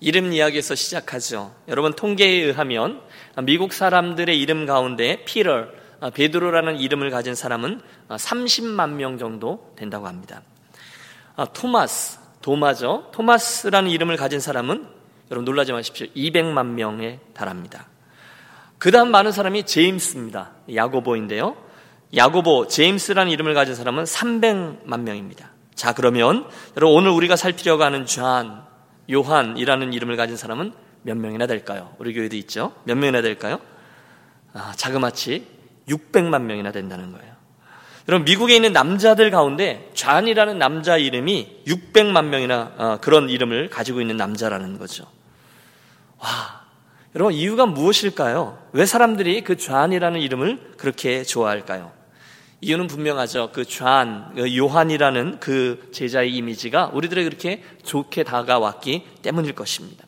이름 이야기에서 시작하죠. 여러분 통계에 의하면 미국 사람들의 이름 가운데 피터, 베드로라는 이름을 가진 사람은 30만 명 정도 된다고 합니다. 아, 토마스, 도마죠. 토마스라는 이름을 가진 사람은 여러분 놀라지 마십시오. 200만 명에 달합니다. 그 다음 많은 사람이 제임스입니다. 야고보인데요. 야고보, 제임스라는 이름을 가진 사람은 300만 명입니다. 자, 그러면 여러분 오늘 우리가 살피려고 하는 좌한, 요한이라는 이름을 가진 사람은 몇 명이나 될까요? 우리 교회도 있죠? 몇 명이나 될까요? 아, 자그마치 600만 명이나 된다는 거예요. 여러분, 미국에 있는 남자들 가운데 좌한이라는 남자 이름이 600만 명이나 어, 그런 이름을 가지고 있는 남자라는 거죠. 와, 여러분, 이유가 무엇일까요? 왜 사람들이 그 좌한이라는 이름을 그렇게 좋아할까요? 이유는 분명하죠. 그 좌한, 그 요한이라는 그 제자의 이미지가 우리들에게 그렇게 좋게 다가왔기 때문일 것입니다.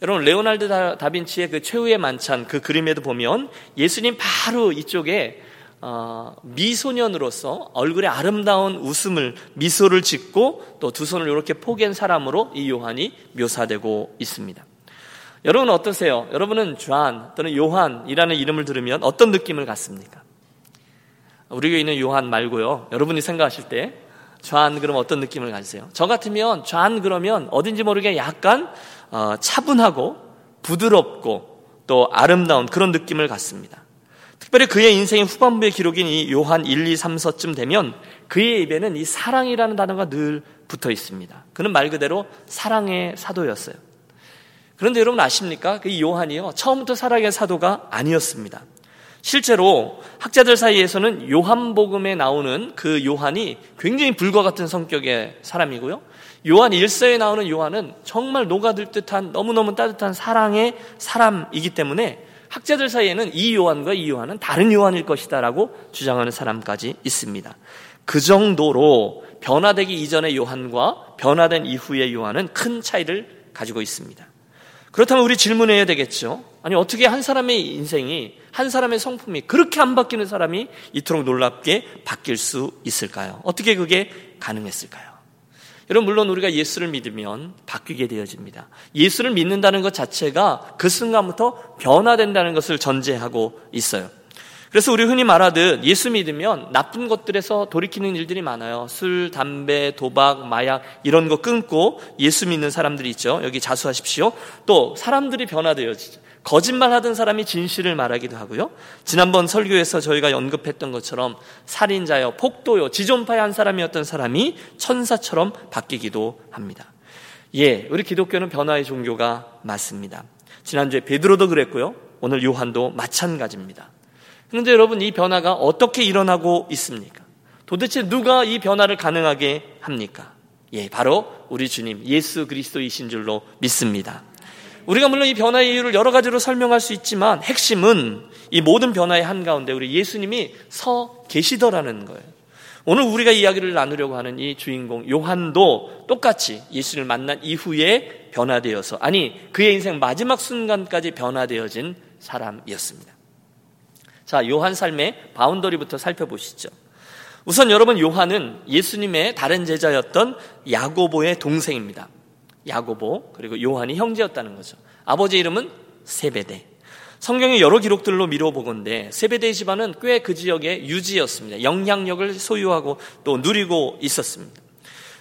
여러분, 레오날드 다빈치의 그 최후의 만찬 그 그림에도 보면 예수님 바로 이쪽에 어, 미소년으로서 얼굴에 아름다운 웃음을 미소를 짓고 또 두 손을 이렇게 포갠 사람으로 이 요한이 묘사되고 있습니다. 여러분은 어떠세요? 여러분은 좌한 또는 요한이라는 이름을 들으면 어떤 느낌을 갖습니까? 우리 교회 있는 요한 말고요. 여러분이 생각하실 때 좌한 그럼 어떤 느낌을 가지세요? 저 같으면 좌한 그러면 어딘지 모르게 약간 어, 차분하고 부드럽고 또 아름다운 그런 느낌을 갖습니다. 특별히 그의 인생의 후반부의 기록인 이 요한 1, 2, 3서쯤 되면 그의 입에는 이 사랑이라는 단어가 늘 붙어 있습니다. 그는 말 그대로 사랑의 사도였어요. 그런데 여러분 아십니까? 그 요한이요. 처음부터 사랑의 사도가 아니었습니다. 실제로 학자들 사이에서는 요한복음에 나오는 그 요한이 굉장히 불과 같은 성격의 사람이고요. 요한 일서에 나오는 요한은 정말 녹아들 듯한 너무너무 따뜻한 사랑의 사람이기 때문에 학자들 사이에는 이 요한과 이 요한은 다른 요한일 것이다라고 주장하는 사람까지 있습니다. 그 정도로 변화되기 이전의 요한과 변화된 이후의 요한은 큰 차이를 가지고 있습니다. 그렇다면 우리 질문해야 되겠죠. 아니, 어떻게 한 사람의 인생이, 한 사람의 성품이 그렇게 안 바뀌는 사람이 이토록 놀랍게 바뀔 수 있을까요? 어떻게 그게 가능했을까요? 여러분, 물론 우리가 예수를 믿으면 바뀌게 되어집니다. 예수를 믿는다는 것 자체가 그 순간부터 변화된다는 것을 전제하고 있어요. 그래서 우리 흔히 말하듯 예수 믿으면 나쁜 것들에서 돌이키는 일들이 많아요. 술, 담배, 도박, 마약 이런 거 끊고 예수 믿는 사람들이 있죠. 여기 자수하십시오. 또 사람들이 변화되어지죠. 거짓말 하던 사람이 진실을 말하기도 하고요. 지난번 설교에서 저희가 언급했던 것처럼 살인자요, 폭도요, 지존파의 한 사람이었던 사람이 천사처럼 바뀌기도 합니다. 예, 우리 기독교는 변화의 종교가 맞습니다. 지난주에 베드로도 그랬고요. 오늘 요한도 마찬가지입니다. 그런데 여러분 이 변화가 어떻게 일어나고 있습니까? 도대체 누가 이 변화를 가능하게 합니까? 예, 바로 우리 주님 예수 그리스도이신 줄로 믿습니다. 우리가 물론 이 변화의 이유를 여러 가지로 설명할 수 있지만 핵심은 이 모든 변화의 한가운데 우리 예수님이 서 계시더라는 거예요. 오늘 우리가 이야기를 나누려고 하는 이 주인공 요한도 똑같이 예수를 만난 이후에 변화되어서 아니 그의 인생 마지막 순간까지 변화되어진 사람이었습니다. 자, 요한 삶의 바운더리부터 살펴보시죠. 우선 여러분 요한은 예수님의 다른 제자였던 야고보의 동생입니다. 야고보 그리고 요한이 형제였다는 거죠. 아버지 이름은 세베대. 성경의 여러 기록들로 미뤄보건데 세베대 집안은 꽤 그 지역의 유지였습니다. 영향력을 소유하고 또 누리고 있었습니다.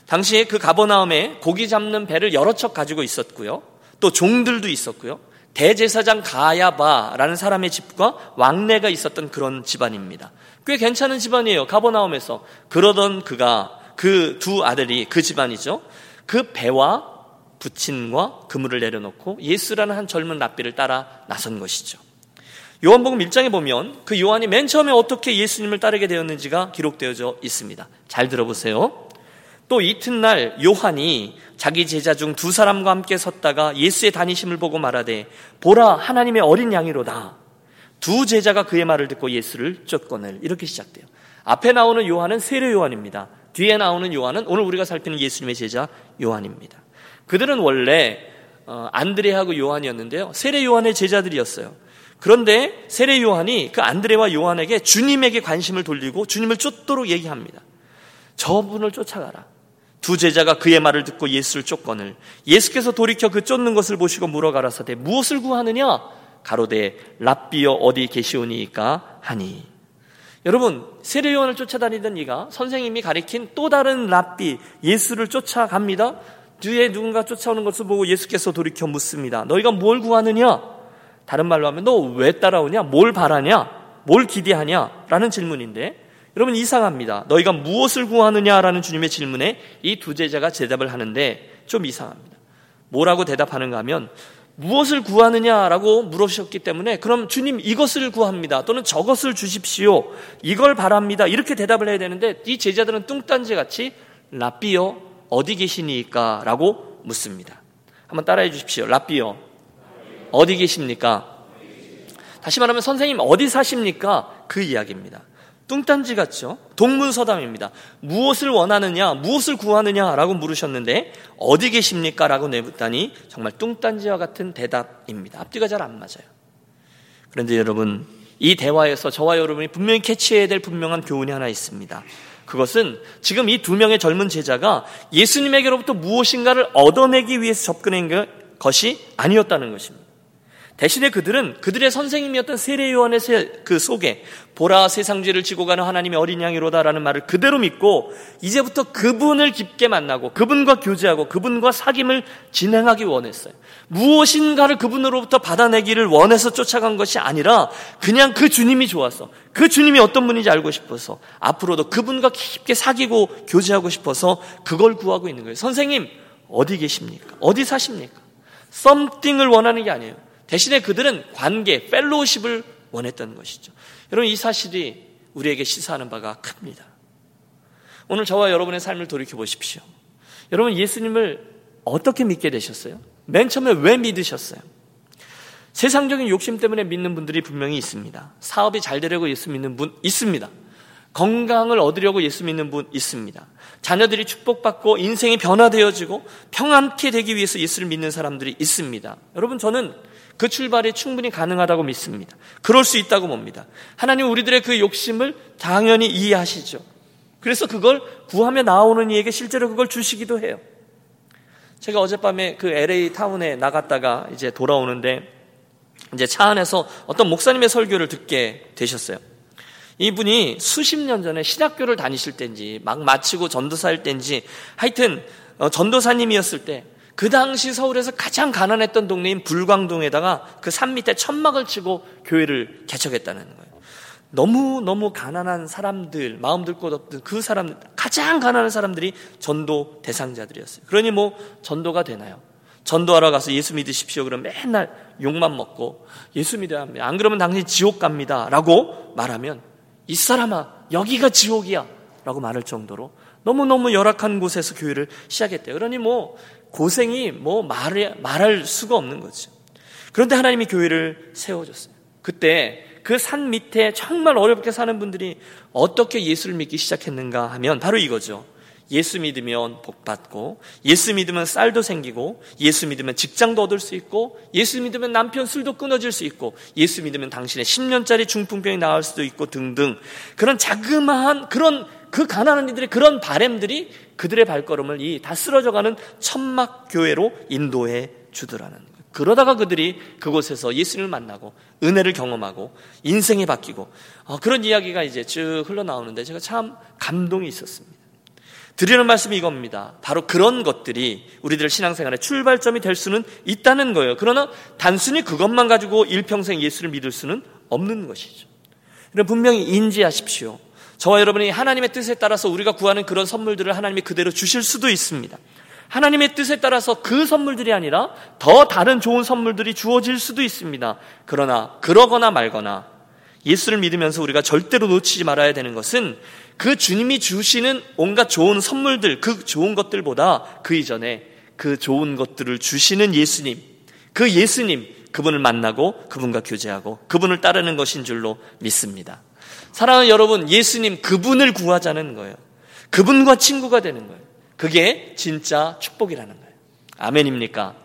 당시에 그 가버나움에 고기 잡는 배를 여러 척 가지고 있었고요. 또 종들도 있었고요. 대제사장 가야바라는 사람의 집과 왕래가 있었던 그런 집안입니다. 꽤 괜찮은 집안이에요. 가버나움에서. 그러던 그가 그 두 아들이 그 집안이죠. 그 배와 부친과 그물을 내려놓고 예수라는 한 젊은 랍비를 따라 나선 것이죠. 요한복음 1장에 보면 그 요한이 맨 처음에 어떻게 예수님을 따르게 되었는지가 기록되어져 있습니다. 잘 들어보세요. 또 이튿날 요한이 자기 제자 중 두 사람과 함께 섰다가 예수의 다니심을 보고 말하되 보라 하나님의 어린 양이로다. 두 제자가 그의 말을 듣고 예수를 쫓거늘 이렇게 시작돼요. 앞에 나오는 요한은 세례 요한입니다. 뒤에 나오는 요한은 오늘 우리가 살피는 예수님의 제자 요한입니다. 그들은 원래 어, 안드레하고 요한이었는데요. 세례 요한의 제자들이었어요. 그런데 세례 요한이 그 안드레와 요한에게 주님에게 관심을 돌리고 주님을 쫓도록 얘기합니다. 저분을 쫓아가라. 두 제자가 그의 말을 듣고 예수를 쫓거늘 예수께서 돌이켜 그 쫓는 것을 보시고 물어 가라사대 무엇을 구하느냐 가로되 랍비여 어디 계시오니까 하니 여러분 세례 요한을 쫓아다니던 이가 선생님이 가리킨 또 다른 랍비 예수를 쫓아갑니다 뒤에 누군가 쫓아오는 것을 보고 예수께서 돌이켜 묻습니다 너희가 뭘 구하느냐 다른 말로 하면 너 왜 따라오냐 뭘 바라냐 뭘 기대하냐 라는 질문인데 여러분 이상합니다. 너희가 무엇을 구하느냐라는 주님의 질문에 이 두 제자가 대답을 하는데 좀 이상합니다. 뭐라고 대답하는가 하면 무엇을 구하느냐라고 물으셨기 때문에 그럼 주님 이것을 구합니다. 또는 저것을 주십시오. 이걸 바랍니다. 이렇게 대답을 해야 되는데 이 제자들은 뚱딴지 같이 라비어 어디 계시니까? 라고 묻습니다. 한번 따라해 주십시오. 라비어 어디 계십니까? 다시 말하면 선생님 어디 사십니까? 그 이야기입니다. 뚱딴지 같죠? 동문서담입니다. 무엇을 원하느냐, 무엇을 구하느냐라고 물으셨는데 어디 계십니까? 라고 내묻다니 정말 뚱딴지와 같은 대답입니다. 앞뒤가 잘 안 맞아요. 그런데 여러분, 이 대화에서 저와 여러분이 분명히 캐치해야 될 분명한 교훈이 하나 있습니다. 그것은 지금 이 두 명의 젊은 제자가 예수님에게로부터 무엇인가를 얻어내기 위해서 접근한 것이 아니었다는 것입니다. 대신에 그들은 그들의 선생님이었던 세례 요한의 그 속에 보라 세상죄를 지고 가는 하나님의 어린 양이로다라는 말을 그대로 믿고 이제부터 그분을 깊게 만나고 그분과 교제하고 그분과 사귐을 진행하기 원했어요. 무엇인가를 그분으로부터 받아내기를 원해서 쫓아간 것이 아니라 그냥 그 주님이 좋아서 그 주님이 어떤 분인지 알고 싶어서 앞으로도 그분과 깊게 사귀고 교제하고 싶어서 그걸 구하고 있는 거예요. 선생님 어디 계십니까? 어디 사십니까? 썸띵을 원하는 게 아니에요. 대신에 그들은 관계, 펠로우십을 원했던 것이죠. 여러분 이 사실이 우리에게 시사하는 바가 큽니다. 오늘 저와 여러분의 삶을 돌이켜 보십시오. 여러분 예수님을 어떻게 믿게 되셨어요? 맨 처음에 왜 믿으셨어요? 세상적인 욕심 때문에 믿는 분들이 분명히 있습니다. 사업이 잘 되려고 예수 믿는 분 있습니다. 건강을 얻으려고 예수 믿는 분 있습니다. 자녀들이 축복받고 인생이 변화되어지고 평안케 되기 위해서 예수를 믿는 사람들이 있습니다. 여러분 저는 그 출발이 충분히 가능하다고 믿습니다. 그럴 수 있다고 봅니다. 하나님 우리들의 그 욕심을 당연히 이해하시죠. 그래서 그걸 구하며 나오는 이에게 실제로 그걸 주시기도 해요. 제가 어젯밤에 그 LA 타운에 나갔다가 이제 돌아오는데 이제 차 안에서 어떤 목사님의 설교를 듣게 되셨어요. 이분이 수십 년 전에 신학교를 다니실 때인지 막 마치고 전도사일 때인지 하여튼 어, 전도사님이었을 때 그 당시 서울에서 가장 가난했던 동네인 불광동에다가 그 산 밑에 천막을 치고 교회를 개척했다는 거예요. 너무너무 가난한 사람들, 마음 들 곳 없던 그 사람, 가장 가난한 사람들이 전도 대상자들이었어요. 그러니 뭐 전도가 되나요? 전도하러 가서 예수 믿으십시오. 그럼 맨날 욕만 먹고 예수 믿어야 합니다. 안 그러면 당신 지옥 갑니다. 라고 말하면 이 사람아, 여기가 지옥이야. 라고 말할 정도로 너무너무 열악한 곳에서 교회를 시작했대요. 그러니 뭐 고생이 뭐 말해, 말할 수가 없는 거죠. 그런데 하나님이 교회를 세워줬어요. 그때 그 산 밑에 정말 어렵게 사는 분들이 어떻게 예수를 믿기 시작했는가 하면 바로 이거죠. 예수 믿으면 복 받고, 예수 믿으면 쌀도 생기고, 예수 믿으면 직장도 얻을 수 있고, 예수 믿으면 남편 술도 끊어질 수 있고, 예수 믿으면 당신의 10년짜리 중풍병이 나을 수도 있고 등등 그런 자그마한 그런 그 가난한 이들의 그런 바램들이 그들의 발걸음을 이 다 쓰러져가는 천막 교회로 인도해 주더라는 거예요. 그러다가 그들이 그곳에서 예수님을 만나고 은혜를 경험하고 인생이 바뀌고 어, 그런 이야기가 이제 쭉 흘러나오는데 제가 참 감동이 있었습니다. 드리는 말씀이 이겁니다. 바로 그런 것들이 우리들 신앙생활의 출발점이 될 수는 있다는 거예요. 그러나 단순히 그것만 가지고 일평생 예수를 믿을 수는 없는 것이죠. 분명히 인지하십시오. 저와 여러분이 하나님의 뜻에 따라서 우리가 구하는 그런 선물들을 하나님이 그대로 주실 수도 있습니다. 하나님의 뜻에 따라서 그 선물들이 아니라 더 다른 좋은 선물들이 주어질 수도 있습니다. 그러나 그러거나 말거나 예수를 믿으면서 우리가 절대로 놓치지 말아야 되는 것은 그 주님이 주시는 온갖 좋은 선물들, 그 좋은 것들보다 그 이전에 그 좋은 것들을 주시는 예수님, 그 예수님, 그분을 만나고 그분과 교제하고 그분을 따르는 것인 줄로 믿습니다. 사랑하는 여러분, 예수님 그분을 구하자는 거예요. 그분과 친구가 되는 거예요. 그게 진짜 축복이라는 거예요. 아멘입니까?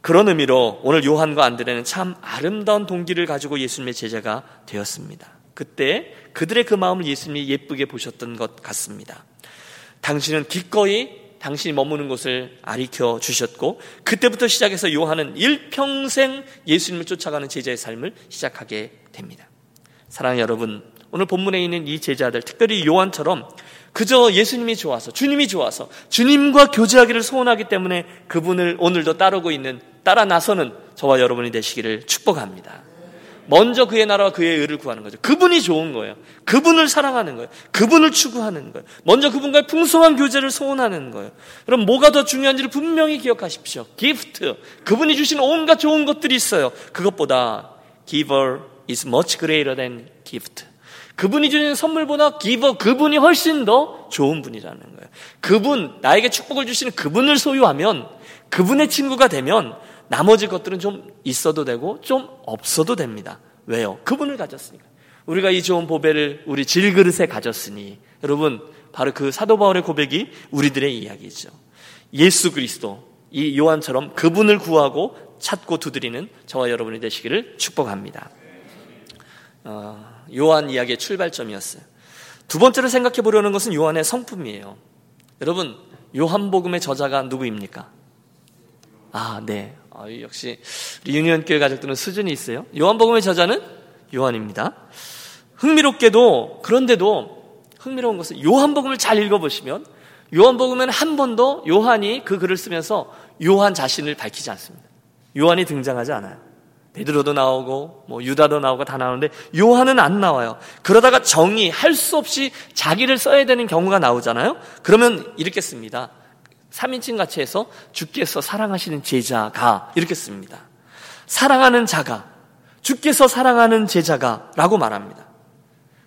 그런 의미로 오늘 요한과 안드레는 참 아름다운 동기를 가지고 예수님의 제자가 되었습니다. 그때 그들의 그 마음을 예수님이 예쁘게 보셨던 것 같습니다. 당신은 기꺼이 당신이 머무는 곳을 아리켜 주셨고 그때부터 시작해서 요한은 일평생 예수님을 쫓아가는 제자의 삶을 시작하게 됩니다. 사랑하는 여러분, 오늘 본문에 있는 이 제자들, 특별히 요한처럼 그저 예수님이 좋아서, 주님이 좋아서, 주님과 교제하기를 소원하기 때문에 그분을 오늘도 따르고 있는, 따라 나서는 저와 여러분이 되시기를 축복합니다. 먼저 그의 나라와 그의 의를 구하는 거죠. 그분이 좋은 거예요. 그분을 사랑하는 거예요. 그분을 추구하는 거예요. 먼저 그분과의 풍성한 교제를 소원하는 거예요. 그럼 뭐가 더 중요한지를 분명히 기억하십시오. 기프트. 그분이 주신 온갖 좋은 것들이 있어요. 그것보다 giver is much greater than gift. 그분이 주는 선물보다 기버 그분이 훨씬 더 좋은 분이라는 거예요. 그분 나에게 축복을 주시는 그분을 소유하면 그분의 친구가 되면 나머지 것들은 좀 있어도 되고 좀 없어도 됩니다. 왜요? 그분을 가졌으니까. 우리가 이 좋은 보배를 우리 질그릇에 가졌으니 여러분 바로 그 사도 바울의 고백이 우리들의 이야기죠. 예수 그리스도 이 요한처럼 그분을 구하고 찾고 두드리는 저와 여러분이 되시기를 축복합니다. 어, 요한 이야기의 출발점이었어요. 두 번째로 생각해 보려는 것은 요한의 성품이에요. 여러분, 요한복음의 저자가 누구입니까? 아, 네. 아, 역시 우리 유니온교회 가족들은 수준이 있어요. 요한복음의 저자는 요한입니다. 흥미롭게도 그런데도 흥미로운 것은 요한복음을 잘 읽어보시면 요한복음에는 한 번도 요한이 그 글을 쓰면서 요한 자신을 밝히지 않습니다. 요한이 등장하지 않아요. 베드로도 나오고 뭐 유다도 나오고 다 나오는데 요한은 안 나와요. 그러다가 정이 할 수 없이 자기를 써야 되는 경우가 나오잖아요. 그러면 이렇게 씁니다. 3인칭 같이 해서 주께서 사랑하시는 제자가 이렇게 씁니다. 사랑하는 자가 주께서 사랑하는 제자가 라고 말합니다.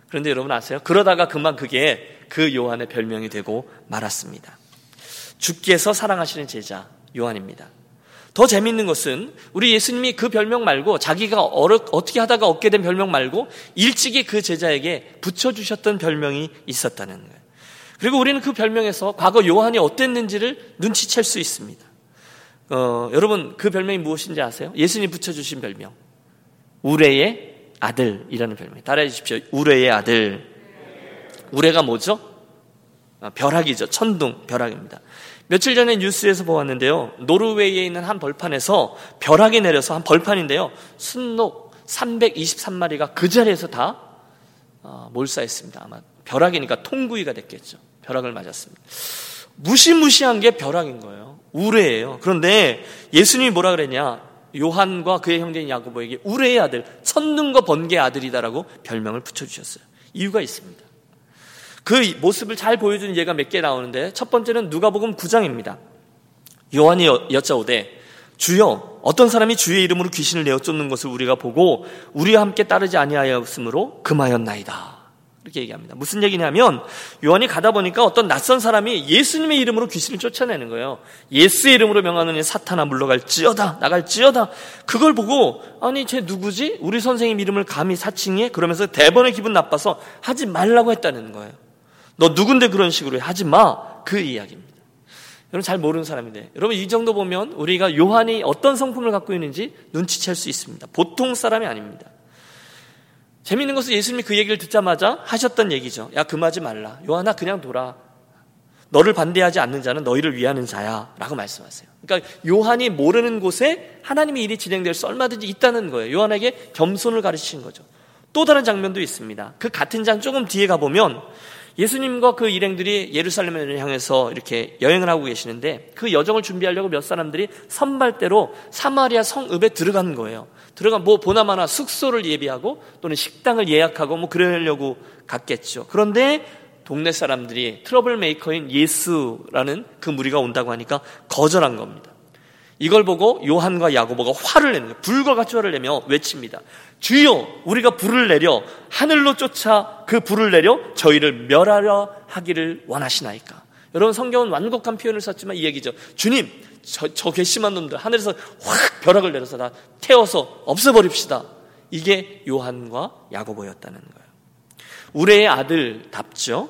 그런데 여러분 아세요? 그러다가 그만 그게 그 요한의 별명이 되고 말았습니다. 주께서 사랑하시는 제자 요한입니다. 더 재밌는 것은 우리 예수님이 그 별명 말고 자기가 어려, 어떻게 하다가 얻게 된 별명 말고 일찍이 그 제자에게 붙여주셨던 별명이 있었다는 거예요. 그리고 우리는 그 별명에서 과거 요한이 어땠는지를 눈치챌 수 있습니다. 어, 여러분 그 별명이 무엇인지 아세요? 예수님이 붙여주신 별명. 우레의 아들이라는 별명. 따라해 주십시오. 우레의 아들. 우레가 뭐죠? 어, 벼락이죠. 천둥, 벼락입니다. 며칠 전에 뉴스에서 보았는데요. 노르웨이에 있는 한 벌판에서 벼락이 내려서 한 벌판인데요. 순록 323마리가 그 자리에서 다 어, 몰사했습니다. 아마 벼락이니까 통구이가 됐겠죠. 벼락을 맞았습니다. 무시무시한 게 벼락인 거예요. 우레예요. 그런데 예수님이 뭐라 그랬냐? 요한과 그의 형제인 야고보에게 우레의 아들, 천능과 번개의 아들이다라고 별명을 붙여주셨어요. 이유가 있습니다. 그 모습을 잘 보여주는 예가 몇 개 나오는데 첫 번째는 누가복음 9장입니다. 요한이 여짜오되 주여 어떤 사람이 주의 이름으로 귀신을 내어 쫓는 것을 우리가 보고 우리와 함께 따르지 아니하였으므로 금하였나이다. 이렇게 얘기합니다. 무슨 얘기냐면 요한이 가다 보니까 어떤 낯선 사람이 예수님의 이름으로 귀신을 쫓아내는 거예요. 예수의 이름으로 명하는 사탄아 물러갈지어다 나갈지어다. 그걸 보고 아니 쟤 누구지? 우리 선생님 이름을 감히 사칭해? 그러면서 대번에 기분 나빠서 하지 말라고 했다는 거예요. 너 누군데 그런 식으로 하지 마. 그 이야기입니다. 여러분 잘 모르는 사람인데 여러분 이 정도 보면 우리가 요한이 어떤 성품을 갖고 있는지 눈치챌 수 있습니다. 보통 사람이 아닙니다. 재밌는 것은 예수님이 그 얘기를 듣자마자 하셨던 얘기죠. 야 금하지 말라. 요한아 그냥 돌아. 너를 반대하지 않는 자는 너희를 위하는 자야. 라고 말씀하세요. 그러니까 요한이 모르는 곳에 하나님의 일이 진행될 수 얼마든지 있다는 거예요. 요한에게 겸손을 가르치신 거죠. 또 다른 장면도 있습니다. 그 같은 장 조금 뒤에 가보면 예수님과 그 일행들이 예루살렘을 향해서 이렇게 여행을 하고 계시는데 그 여정을 준비하려고 몇 사람들이 선발대로 사마리아 성읍에 들어간 거예요. 들어가 뭐 보나마나 숙소를 예비하고 또는 식당을 예약하고 뭐 그러려고 갔겠죠. 그런데 동네 사람들이 trouble maker인 예수라는 그 무리가 온다고 하니까 거절한 겁니다. 이걸 보고 요한과 야고보가 화를 거예요. 불과 같이 화를 내며 외칩니다. 주여 우리가 불을 내려 하늘로 쫓아 그 불을 내려 저희를 멸하려 하기를 원하시나이까. 여러분 성경은 완곡한 표현을 썼지만 이 얘기죠. 주님 저, 저 괘씸한 놈들 하늘에서 확 벼락을 내려서 다 태워서 없애버립시다. 이게 요한과 야고보였다는 거예요. 우레의 아들답죠.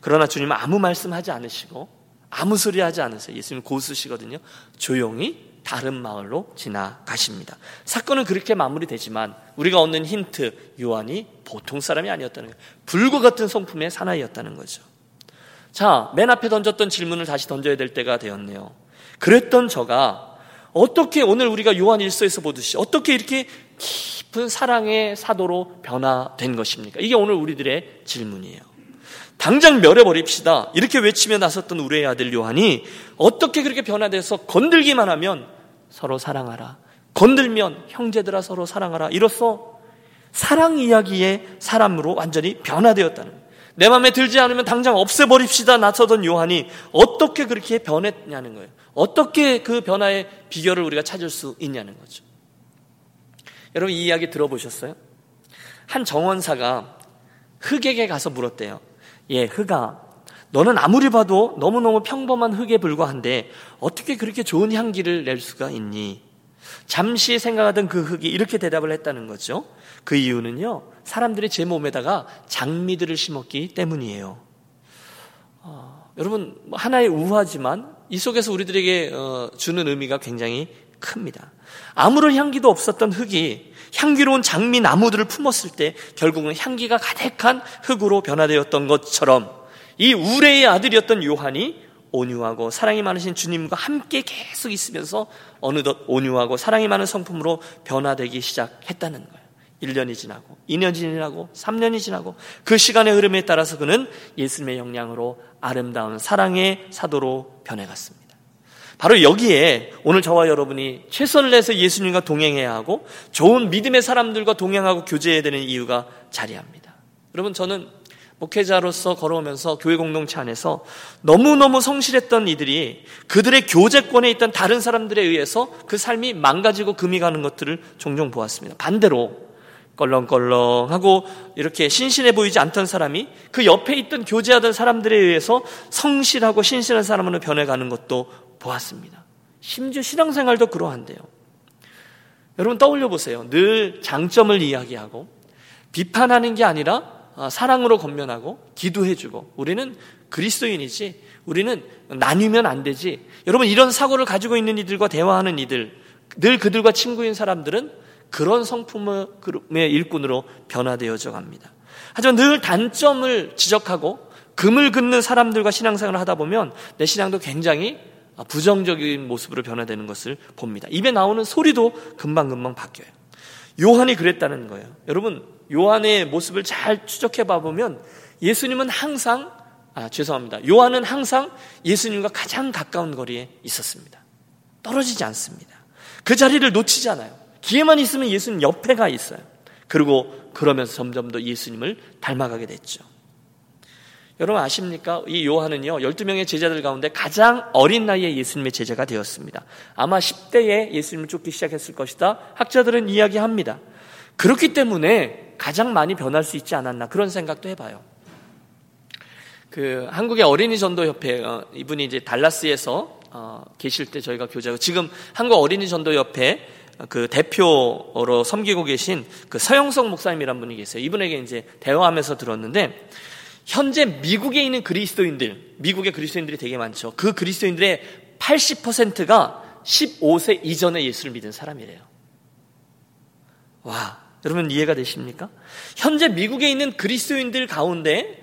그러나 주님은 아무 말씀하지 않으시고 아무 소리 하지 않으세요. 예수님 고수시거든요. 조용히 다른 마을로 지나가십니다. 사건은 그렇게 마무리되지만 우리가 얻는 힌트 요한이 보통 사람이 아니었다는 거예요. 불과 같은 성품의 사나이였다는 거죠. 자, 맨 앞에 던졌던 질문을 다시 던져야 될 때가 되었네요. 그랬던 저가 어떻게 오늘 우리가 요한 일서에서 보듯이 어떻게 이렇게 깊은 사랑의 사도로 변화된 것입니까? 이게 오늘 우리들의 질문이에요. 당장 멸해버립시다. 이렇게 외치며 나섰던 우리의 아들 요한이 어떻게 그렇게 변화돼서 건들기만 하면 서로 사랑하라. 건들면 형제들아 서로 사랑하라. 이로써 사랑 이야기의 사람으로 완전히 변화되었다는 거예요. 내 마음에 들지 않으면 당장 없애버립시다 나서던 요한이 어떻게 그렇게 변했냐는 거예요. 어떻게 그 변화의 비결을 우리가 찾을 수 있냐는 거죠. 여러분 이 이야기 들어보셨어요? 한 정원사가 흙에게 가서 물었대요. 예, 흙아. 너는 아무리 봐도 너무너무 평범한 흙에 불과한데 어떻게 그렇게 좋은 향기를 낼 수가 있니? 잠시 생각하던 그 흙이 이렇게 대답을 했다는 거죠. 그 이유는요, 사람들이 제 몸에다가 장미들을 심었기 때문이에요. 어, 여러분, 뭐 하나의 우화지만 이 속에서 우리들에게 어, 주는 의미가 굉장히 큽니다. 아무런 향기도 없었던 흙이 향기로운 장미 나무들을 품었을 때 결국은 향기가 가득한 흙으로 변화되었던 것처럼 이 우레의 아들이었던 요한이 온유하고 사랑이 많으신 주님과 함께 계속 있으면서 어느덧 온유하고 사랑이 많은 성품으로 변화되기 시작했다는 거예요. 1년이 지나고 2년이 지나고 3년이 지나고 그 시간의 흐름에 따라서 그는 예수님의 영향으로 아름다운 사랑의 사도로 변해갔습니다. 바로 여기에 오늘 저와 여러분이 최선을 내서 예수님과 동행해야 하고 좋은 믿음의 사람들과 동행하고 교제해야 되는 이유가 자리합니다. 여러분 저는 목회자로서 걸어오면서 교회 공동체 안에서 너무너무 성실했던 이들이 그들의 교제권에 있던 다른 사람들에 의해서 그 삶이 망가지고 금이 가는 것들을 종종 보았습니다. 반대로 껄렁껄렁하고 이렇게 신신해 보이지 않던 사람이 그 옆에 있던 교제하던 사람들에 의해서 성실하고 신실한 사람으로 변해가는 것도 보았습니다. 심지어 신앙생활도 그러한데요. 여러분 떠올려 보세요. 늘 장점을 이야기하고 비판하는 게 아니라 어, 사랑으로 건면하고 기도해주고 우리는 그리스도인이지 우리는 나뉘면 안 되지 여러분 이런 사고를 가지고 있는 이들과 대화하는 이들 늘 그들과 친구인 사람들은 그런 성품의 일꾼으로 변화되어져 갑니다. 하지만 늘 단점을 지적하고 금을 긋는 사람들과 신앙생활을 하다 보면 내 신앙도 굉장히 부정적인 모습으로 변화되는 것을 봅니다. 입에 나오는 소리도 금방금방 바뀌어요. 요한이 그랬다는 거예요. 여러분, 요한의 모습을 잘 추적해 봐보면 예수님은 항상, 아, 죄송합니다. 요한은 항상 예수님과 가장 가까운 거리에 있었습니다. 떨어지지 않습니다. 그 자리를 놓치지 않아요. 기회만 있으면 예수님 옆에가 있어요. 그리고 그러면서 점점 더 예수님을 닮아가게 됐죠. 여러분 아십니까? 이 요한은요, 12명의 제자들 가운데 가장 어린 나이에 예수님의 제자가 되었습니다. 아마 10대에 예수님을 쫓기 시작했을 것이다. 학자들은 이야기합니다. 그렇기 때문에 가장 많이 변할 수 있지 않았나 그런 생각도 해봐요. 그 한국의 어린이 전도 협회 어, 이분이 이제 달라스에서 어, 계실 때 저희가 교제하고 지금 한국 어린이 전도 협회 그 대표로 섬기고 계신 그 서영석 목사님이란 분이 계세요. 이분에게 이제 대화하면서 들었는데 현재 미국에 있는 그리스도인들, 미국의 그리스도인들이 되게 많죠. 그 그리스도인들의 80%가 15세 이전에 예수를 믿은 사람이래요. 와, 여러분 이해가 되십니까? 현재 미국에 있는 그리스도인들 가운데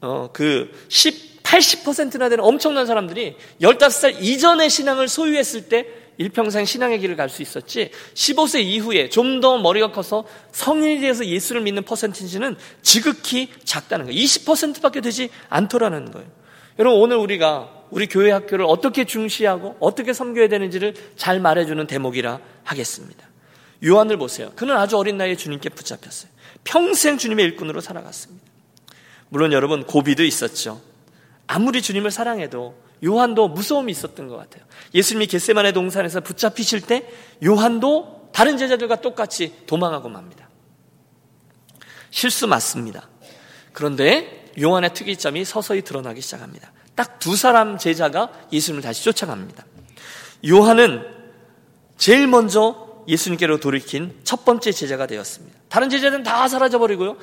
어, 그 10, 80%나 되는 엄청난 사람들이 15살 이전에 신앙을 소유했을 때 일평생 신앙의 길을 갈 수 있었지 15세 이후에 좀 더 머리가 커서 성인이 되어서 예수를 믿는 퍼센티지는 지극히 작다는 거예요. 20%밖에 되지 않더라는 거예요. 여러분 오늘 우리가 우리 교회 학교를 어떻게 중시하고 어떻게 섬겨야 되는지를 잘 말해주는 대목이라 하겠습니다. 요한을 보세요. 그는 아주 어린 나이에 주님께 붙잡혔어요. 평생 주님의 일꾼으로 살아갔습니다. 물론 여러분 고비도 있었죠. 아무리 주님을 사랑해도 요한도 무서움이 있었던 것 같아요. 예수님이 겟세만의 동산에서 붙잡히실 때 요한도 다른 제자들과 똑같이 도망하고 맙니다. 실수 맞습니다. 그런데 요한의 특이점이 서서히 드러나기 시작합니다. 딱 두 사람 제자가 예수님을 다시 쫓아갑니다. 요한은 제일 먼저 예수님께로 돌이킨 첫 번째 제자가 되었습니다. 다른 제자들은 다 사라져버리고요.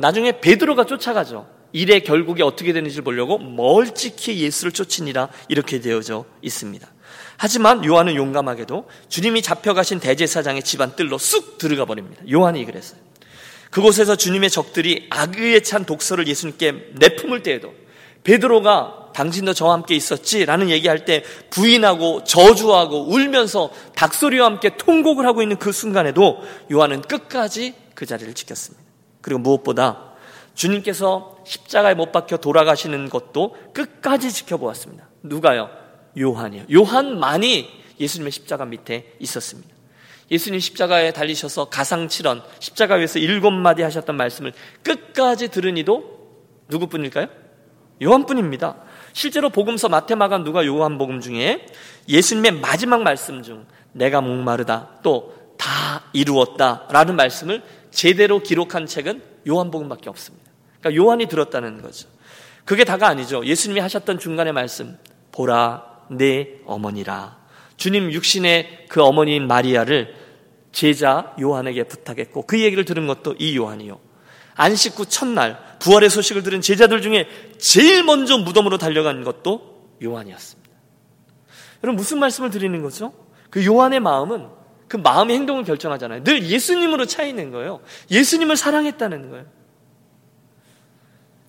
나중에 베드로가 쫓아가죠. 일의 결국이 어떻게 되는지를 보려고 멀찍이 예수를 쫓으니라 이렇게 되어져 있습니다. 하지만 요한은 용감하게도 주님이 잡혀가신 대제사장의 집안 뜰로 쑥 들어가 버립니다. 요한이 그랬어요. 그곳에서 주님의 적들이 악의에 찬 독서를 예수님께 내품을 때에도 베드로가 당신도 저와 함께 있었지라는 얘기할 때 부인하고 저주하고 울면서 닭소리와 함께 통곡을 하고 있는 그 순간에도 요한은 끝까지 그 자리를 지켰습니다. 그리고 무엇보다 주님께서 십자가에 못 박혀 돌아가시는 것도 끝까지 지켜보았습니다. 누가요? 요한이요. 요한만이 예수님의 십자가 밑에 있었습니다. 예수님 십자가에 달리셔서 가상칠언, 십자가 위에서 일곱 마디 하셨던 말씀을 끝까지 들으니도 누구뿐일까요? 요한뿐입니다. 실제로 복음서 마테마가 누가 요한복음 중에 예수님의 마지막 말씀 중 내가 목마르다 또 다 이루었다 라는 말씀을 제대로 기록한 책은 요한복음밖에 없습니다. 그러니까 요한이 들었다는 거죠. 그게 다가 아니죠. 예수님이 하셨던 중간의 말씀 보라 내 어머니라. 주님 육신의 그 어머니인 마리아를 제자 요한에게 부탁했고 그 얘기를 들은 것도 이 요한이요. 안식 후 첫날 부활의 소식을 들은 제자들 중에 제일 먼저 무덤으로 달려간 것도 요한이었습니다. 여러분 무슨 말씀을 드리는 거죠? 그 요한의 마음은 그 마음의 행동을 결정하잖아요. 늘 예수님으로 차 있는 거예요. 예수님을 사랑했다는 거예요.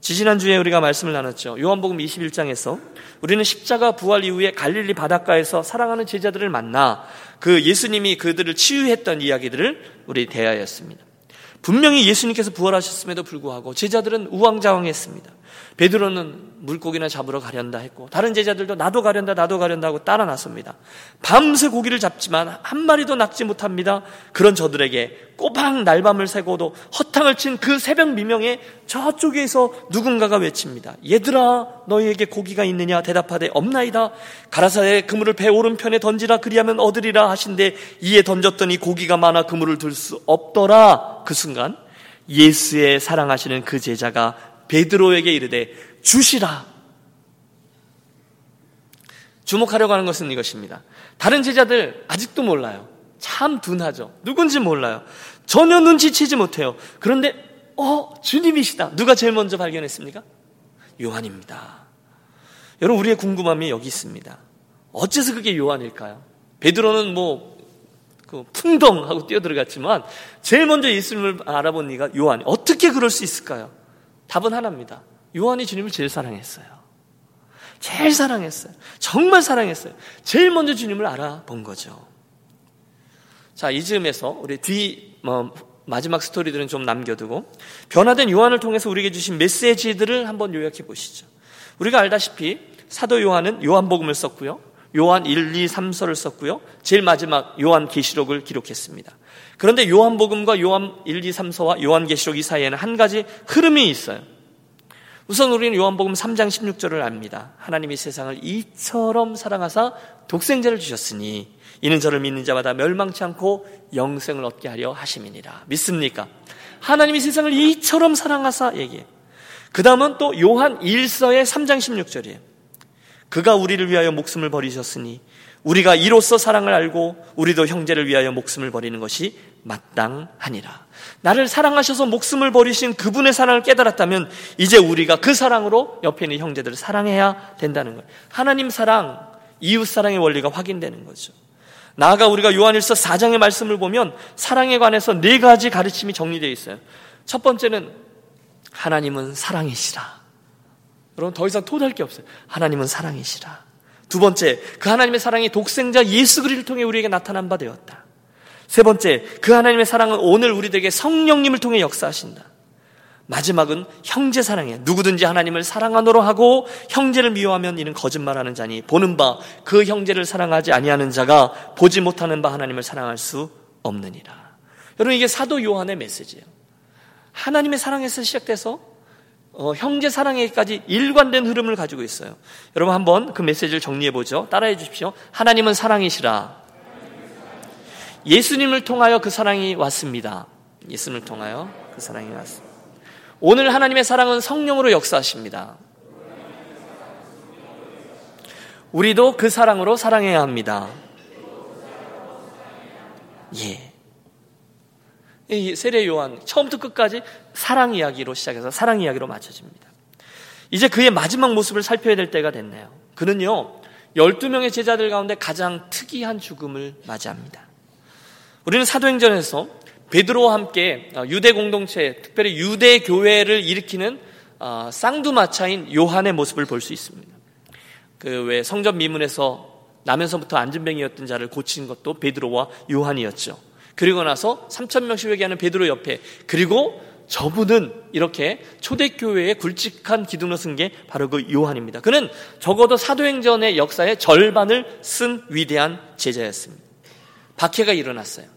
지지난주에 우리가 말씀을 나눴죠. 요한복음 21장에서 우리는 십자가 부활 이후에 갈릴리 바닷가에서 사랑하는 제자들을 만나 그 예수님이 그들을 치유했던 이야기들을 우리 대하였습니다. 분명히 예수님께서 부활하셨음에도 불구하고 제자들은 우왕좌왕했습니다. 베드로는 물고기나 잡으러 가련다 했고 다른 제자들도 나도 가련다 나도 가련다 하고 따라 나섭니다. 밤새 고기를 잡지만 한 마리도 낚지 못합니다. 그런 저들에게 꼬박 날밤을 새고도 허탕을 친 그 새벽 미명에 저쪽에서 누군가가 외칩니다. 얘들아 너희에게 고기가 있느냐 대답하되 없나이다. 가라사의 그물을 배 오른편에 던지라 그리하면 얻으리라 하신데 이에 던졌더니 고기가 많아 그물을 들 수 없더라. 그 순간 예수의 사랑하시는 그 제자가 베드로에게 이르되 주시라. 주목하려고 하는 것은 이것입니다. 다른 제자들 아직도 몰라요. 참 둔하죠. 누군지 몰라요. 전혀 눈치채지 못해요. 그런데 어 주님이시다. 누가 제일 먼저 발견했습니까? 요한입니다. 여러분 우리의 궁금함이 여기 있습니다. 어째서 그게 요한일까요? 베드로는 뭐 그 풍덩 하고 뛰어들어갔지만 제일 먼저 예수님을 알아본 이가 요한. 어떻게 그럴 수 있을까요? 답은 하나입니다. 요한이 주님을 제일 사랑했어요. 제일 사랑했어요. 정말 사랑했어요. 제일 먼저 주님을 알아본 거죠. 자, 이 즈음에서 우리 뒤, 뭐, 마지막 스토리들은 좀 남겨두고 변화된 요한을 통해서 우리에게 주신 메시지들을 한번 요약해 보시죠. 우리가 알다시피 사도 요한은 요한복음을 썼고요. 요한 1, 2, 3서를 썼고요. 제일 마지막 요한 계시록을 기록했습니다. 그런데 요한복음과 요한 1, 2, 3서와 요한 계시록 이 사이에는 한 가지 흐름이 있어요. 우선 우리는 요한복음 3장 16절을 압니다. 하나님이 세상을 이처럼 사랑하사 독생자를 주셨으니 이는 저를 믿는 자마다 멸망치 않고 영생을 얻게 하려 하심이니라. 믿습니까? 하나님이 세상을 이처럼 사랑하사 얘기해요. 그 다음은 또 요한 1서의 3장 16절이에요. 그가 우리를 위하여 목숨을 버리셨으니 우리가 이로써 사랑을 알고 우리도 형제를 위하여 목숨을 버리는 것이 마땅하니라. 나를 사랑하셔서 목숨을 버리신 그분의 사랑을 깨달았다면 이제 우리가 그 사랑으로 옆에 있는 형제들을 사랑해야 된다는 거예요. 하나님 사랑, 이웃 사랑의 원리가 확인되는 거죠. 나아가 우리가 요한일서 4장의 말씀을 보면 사랑에 관해서 네 가지 가르침이 정리되어 있어요. 첫 번째는 하나님은 사랑이시라. 여러분 더 이상 토할 게 없어요. 하나님은 사랑이시라. 두 번째, 그 하나님의 사랑이 독생자 예수 그리스도를 통해 우리에게 나타난 바 되었다. 세 번째, 그 하나님의 사랑은 오늘 우리들에게 성령님을 통해 역사하신다. 마지막은 형제 사랑이에요. 누구든지 하나님을 사랑하노로 하고 형제를 미워하면 이는 거짓말하는 자니 보는 바 그 형제를 사랑하지 아니하는 자가 보지 못하는 바 하나님을 사랑할 수 없느니라. 여러분 이게 사도 요한의 메시지예요. 하나님의 사랑에서 시작돼서 어, 형제 사랑에까지 일관된 흐름을 가지고 있어요. 여러분 한번 그 메시지를 정리해 보죠. 따라해 주십시오. 하나님은 사랑이시라. 예수님을 통하여 그 사랑이 왔습니다. 예수님을 통하여 그 사랑이 왔습니다. 오늘 하나님의 사랑은 성령으로 역사하십니다. 우리도 그 사랑으로 사랑해야 합니다. 예. 이 세례 요한 처음부터 끝까지 사랑 이야기로 시작해서 사랑 이야기로 맞춰집니다. 이제 그의 마지막 모습을 살펴야 될 때가 됐네요. 그는요, 12명의 제자들 가운데 가장 특이한 죽음을 맞이합니다. 우리는 사도행전에서 베드로와 함께 유대 공동체, 특별히 유대 교회를 일으키는 어, 쌍두마차인 요한의 모습을 볼 수 있습니다. 그 왜 성전 미문에서 나면서부터 안전뱅이였던 자를 고친 것도 베드로와 요한이었죠. 그리고 나서 3천 명씩 회개하는 베드로 옆에 그리고 저분은 이렇게 초대교회에 굵직한 기둥을 쓴 게 바로 그 요한입니다. 그는 적어도 사도행전의 역사의 절반을 쓴 위대한 제자였습니다. 박해가 일어났어요.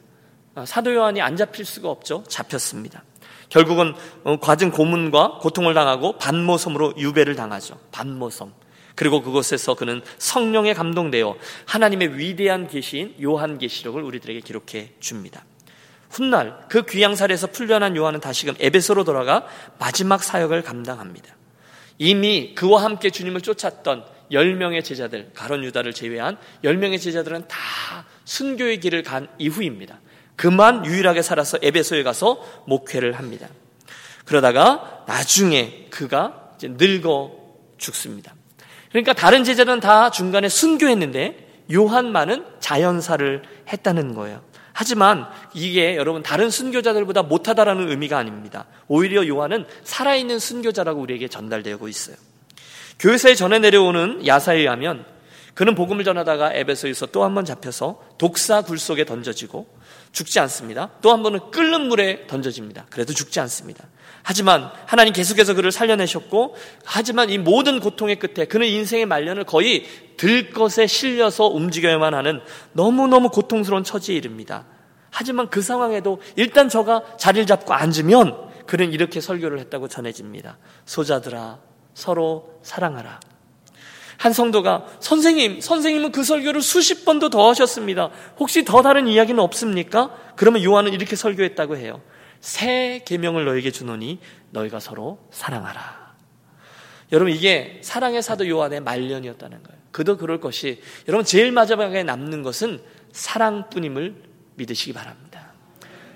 아, 사도 요한이 안 잡힐 수가 없죠. 잡혔습니다. 결국은 어, 과증 고문과 고통을 당하고 반모섬으로 유배를 당하죠. 반모섬. 그리고 그곳에서 그는 성령에 감동되어 하나님의 위대한 계시인 요한 계시록을 우리들에게 기록해 줍니다. 훗날 그 귀양살에서 풀려난 요한은 다시금 에베소로 돌아가 마지막 사역을 감당합니다. 이미 그와 함께 주님을 쫓았던 10명의 제자들, 가론 유다를 제외한 10명의 제자들은 다 순교의 길을 간 이후입니다. 그만 유일하게 살아서 에베소에 가서 목회를 합니다. 그러다가 나중에 그가 늙어 죽습니다. 그러니까 다른 제자들은 다 중간에 순교했는데 요한만은 자연사를 했다는 거예요. 하지만 이게 여러분 다른 순교자들보다 못하다라는 의미가 아닙니다. 오히려 요한은 살아있는 순교자라고 우리에게 전달되고 있어요. 교회사에 전해 내려오는 야사에 의하면 그는 복음을 전하다가 에베소에서 또 한 번 잡혀서 독사 굴 속에 던져지고 죽지 않습니다. 또 한 번은 끓는 물에 던져집니다. 그래도 죽지 않습니다. 하지만 하나님 계속해서 그를 살려내셨고 하지만 이 모든 고통의 끝에 그는 인생의 말년을 거의 들것에 실려서 움직여야만 하는 너무너무 고통스러운 처지에 이릅니다. 하지만 그 상황에도 일단 저가 자리를 잡고 앉으면 그는 이렇게 설교를 했다고 전해집니다. 소자들아 서로 사랑하라. 한 성도가 선생님, 선생님은 그 설교를 수십 번도 더 하셨습니다. 혹시 더 다른 이야기는 없습니까? 그러면 요한은 이렇게 설교했다고 해요. 새 계명을 너에게 주노니 너희가 서로 사랑하라. 여러분 이게 사랑의 사도 요한의 말년이었다는 거예요. 그도 그럴 것이 여러분 제일 마지막에 남는 것은 사랑뿐임을 믿으시기 바랍니다.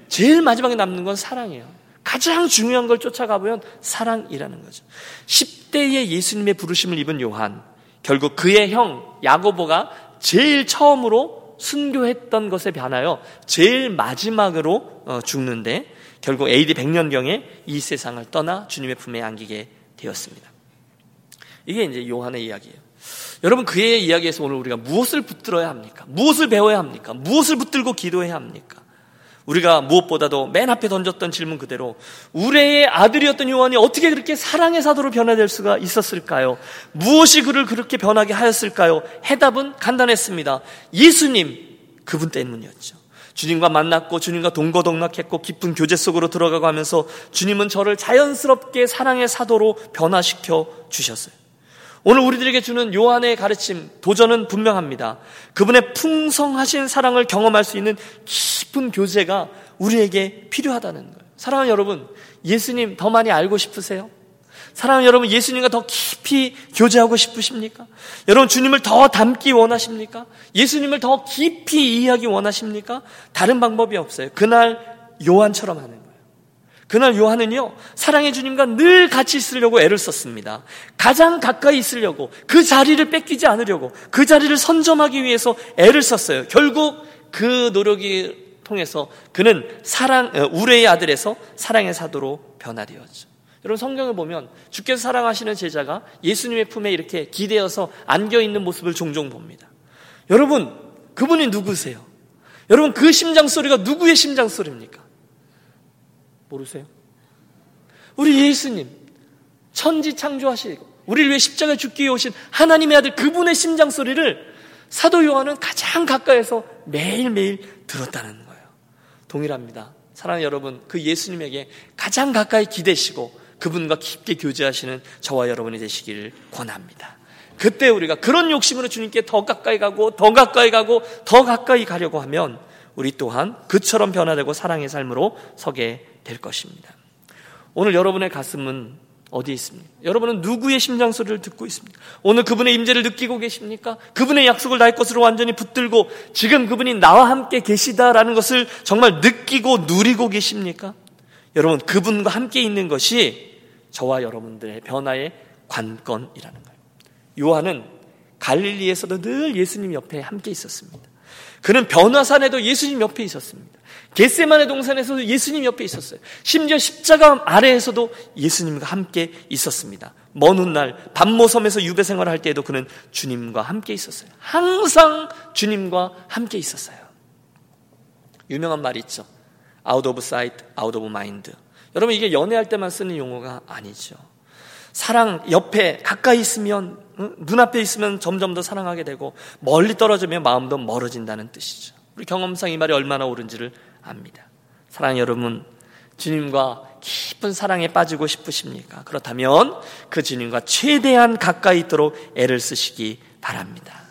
제일 마지막에 남는 건 사랑이에요. 가장 중요한 걸 쫓아가보면 사랑이라는 거죠. 10대의 예수님의 부르심을 입은 요한, 결국 그의 형 야고보가 제일 처음으로 순교했던 것에 반하여 제일 마지막으로 어, 죽는데 결국 AD 100년경에 이 세상을 떠나 주님의 품에 안기게 되었습니다. 이게 이제 요한의 이야기예요. 여러분 그의 이야기에서 오늘 우리가 무엇을 붙들어야 합니까? 무엇을 배워야 합니까? 무엇을 붙들고 기도해야 합니까? 우리가 무엇보다도 맨 앞에 던졌던 질문 그대로 우레의 아들이었던 요한이 어떻게 그렇게 사랑의 사도로 변화될 수가 있었을까요? 무엇이 그를 그렇게 변하게 하였을까요? 해답은 간단했습니다. 예수님 그분 때문이었죠. 주님과 만났고 주님과 동거동락했고 깊은 교제 속으로 들어가고 하면서 주님은 저를 자연스럽게 사랑의 사도로 변화시켜 주셨어요. 오늘 우리들에게 주는 요한의 가르침, 도전은 분명합니다. 그분의 풍성하신 사랑을 경험할 수 있는 깊은 교제가 우리에게 필요하다는 거예요. 사랑하는 여러분, 예수님 더 많이 알고 싶으세요? 사랑하는 여러분, 예수님과 더 깊이 교제하고 싶으십니까? 여러분, 주님을 더 닮기 원하십니까? 예수님을 더 깊이 이해하기 원하십니까? 다른 방법이 없어요. 그날 요한처럼 하는 거예요. 그날 요한은요, 사랑의 주님과 늘 같이 있으려고 애를 썼습니다. 가장 가까이 있으려고, 그 자리를 뺏기지 않으려고, 그 자리를 선점하기 위해서 애를 썼어요. 결국 그 노력이 통해서 그는 사랑, 어, 우레의 아들에서 사랑의 사도로 변화되었죠. 여러분 성경을 보면 주께서 사랑하시는 제자가 예수님의 품에 이렇게 기대어서 안겨 있는 모습을 종종 봅니다. 여러분 그분이 누구세요? 여러분 그 심장 소리가 누구의 심장 소리입니까? 모르세요? 우리 예수님 천지 창조하시고 우리를 위해 십자가에 죽기 위해 오신 하나님의 아들 그분의 심장 소리를 사도 요한은 가장 가까이서 매일매일 들었다는 거예요. 동일합니다. 사랑하는 여러분, 그 예수님에게 가장 가까이 기대시고 그분과 깊게 교제하시는 저와 여러분이 되시기를 권합니다. 그때 우리가 그런 욕심으로 주님께 더 가까이 가고 더 가까이 가고 더 가까이 가려고 하면 우리 또한 그처럼 변화되고 사랑의 삶으로 서게 될 것입니다. 오늘 여러분의 가슴은 어디에 있습니까? 여러분은 누구의 심장 소리를 듣고 있습니까? 오늘 그분의 임재를 느끼고 계십니까? 그분의 약속을 나의 것으로 완전히 붙들고 지금 그분이 나와 함께 계시다라는 것을 정말 느끼고 누리고 계십니까? 여러분 그분과 함께 있는 것이 저와 여러분들의 변화의 관건이라는 거예요. 요한은 갈릴리에서도 늘 예수님 옆에 함께 있었습니다. 그는 변화산에도 예수님 옆에 있었습니다. 겟세만의 동산에서도 예수님 옆에 있었어요. 심지어 십자가 아래에서도 예수님과 함께 있었습니다. 먼 훗날 반모섬에서 유배 생활을 할 때에도 그는 주님과 함께 있었어요. 항상 주님과 함께 있었어요. 유명한 말이 있죠. out of sight, out of mind. 여러분 이게 연애할 때만 쓰는 용어가 아니죠. 사랑 옆에 가까이 있으면 눈앞에 있으면 점점 더 사랑하게 되고 멀리 떨어지면 마음도 멀어진다는 뜻이죠. 우리 경험상 이 말이 얼마나 옳은지를 압니다. 사랑 여러분, 주님과 깊은 사랑에 빠지고 싶으십니까? 그렇다면 그 주님과 최대한 가까이 있도록 애를 쓰시기 바랍니다.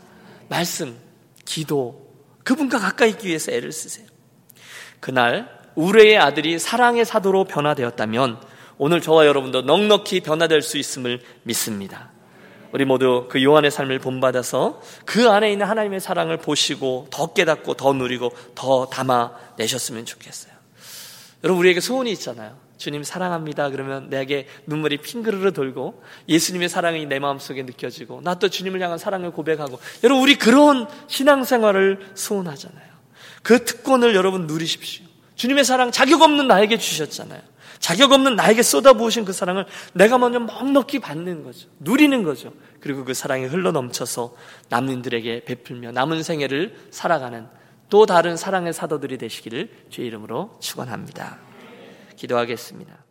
말씀, 기도, 그분과 가까이 있기 위해서 애를 쓰세요. 그날 우레의 아들이 사랑의 사도로 변화되었다면 오늘 저와 여러분도 넉넉히 변화될 수 있음을 믿습니다. 우리 모두 그 요한의 삶을 본받아서 그 안에 있는 하나님의 사랑을 보시고 더 깨닫고 더 누리고 더 담아내셨으면 좋겠어요. 여러분, 우리에게 소원이 있잖아요. 주님 사랑합니다. 그러면 내게 눈물이 핑그르르 돌고 예수님의 사랑이 내 마음속에 느껴지고 나 또 주님을 향한 사랑을 고백하고 여러분, 우리 그런 신앙생활을 소원하잖아요. 그 특권을 여러분 누리십시오. 주님의 사랑 자격 없는 나에게 주셨잖아요. 자격 없는 나에게 쏟아부으신 그 사랑을 내가 먼저 넉넉히 받는 거죠. 누리는 거죠. 그리고 그 사랑이 흘러 넘쳐서 남인들에게 베풀며 남은 생애를 살아가는 또 다른 사랑의 사도들이 되시기를 주의 이름으로 축원합니다. 기도하겠습니다.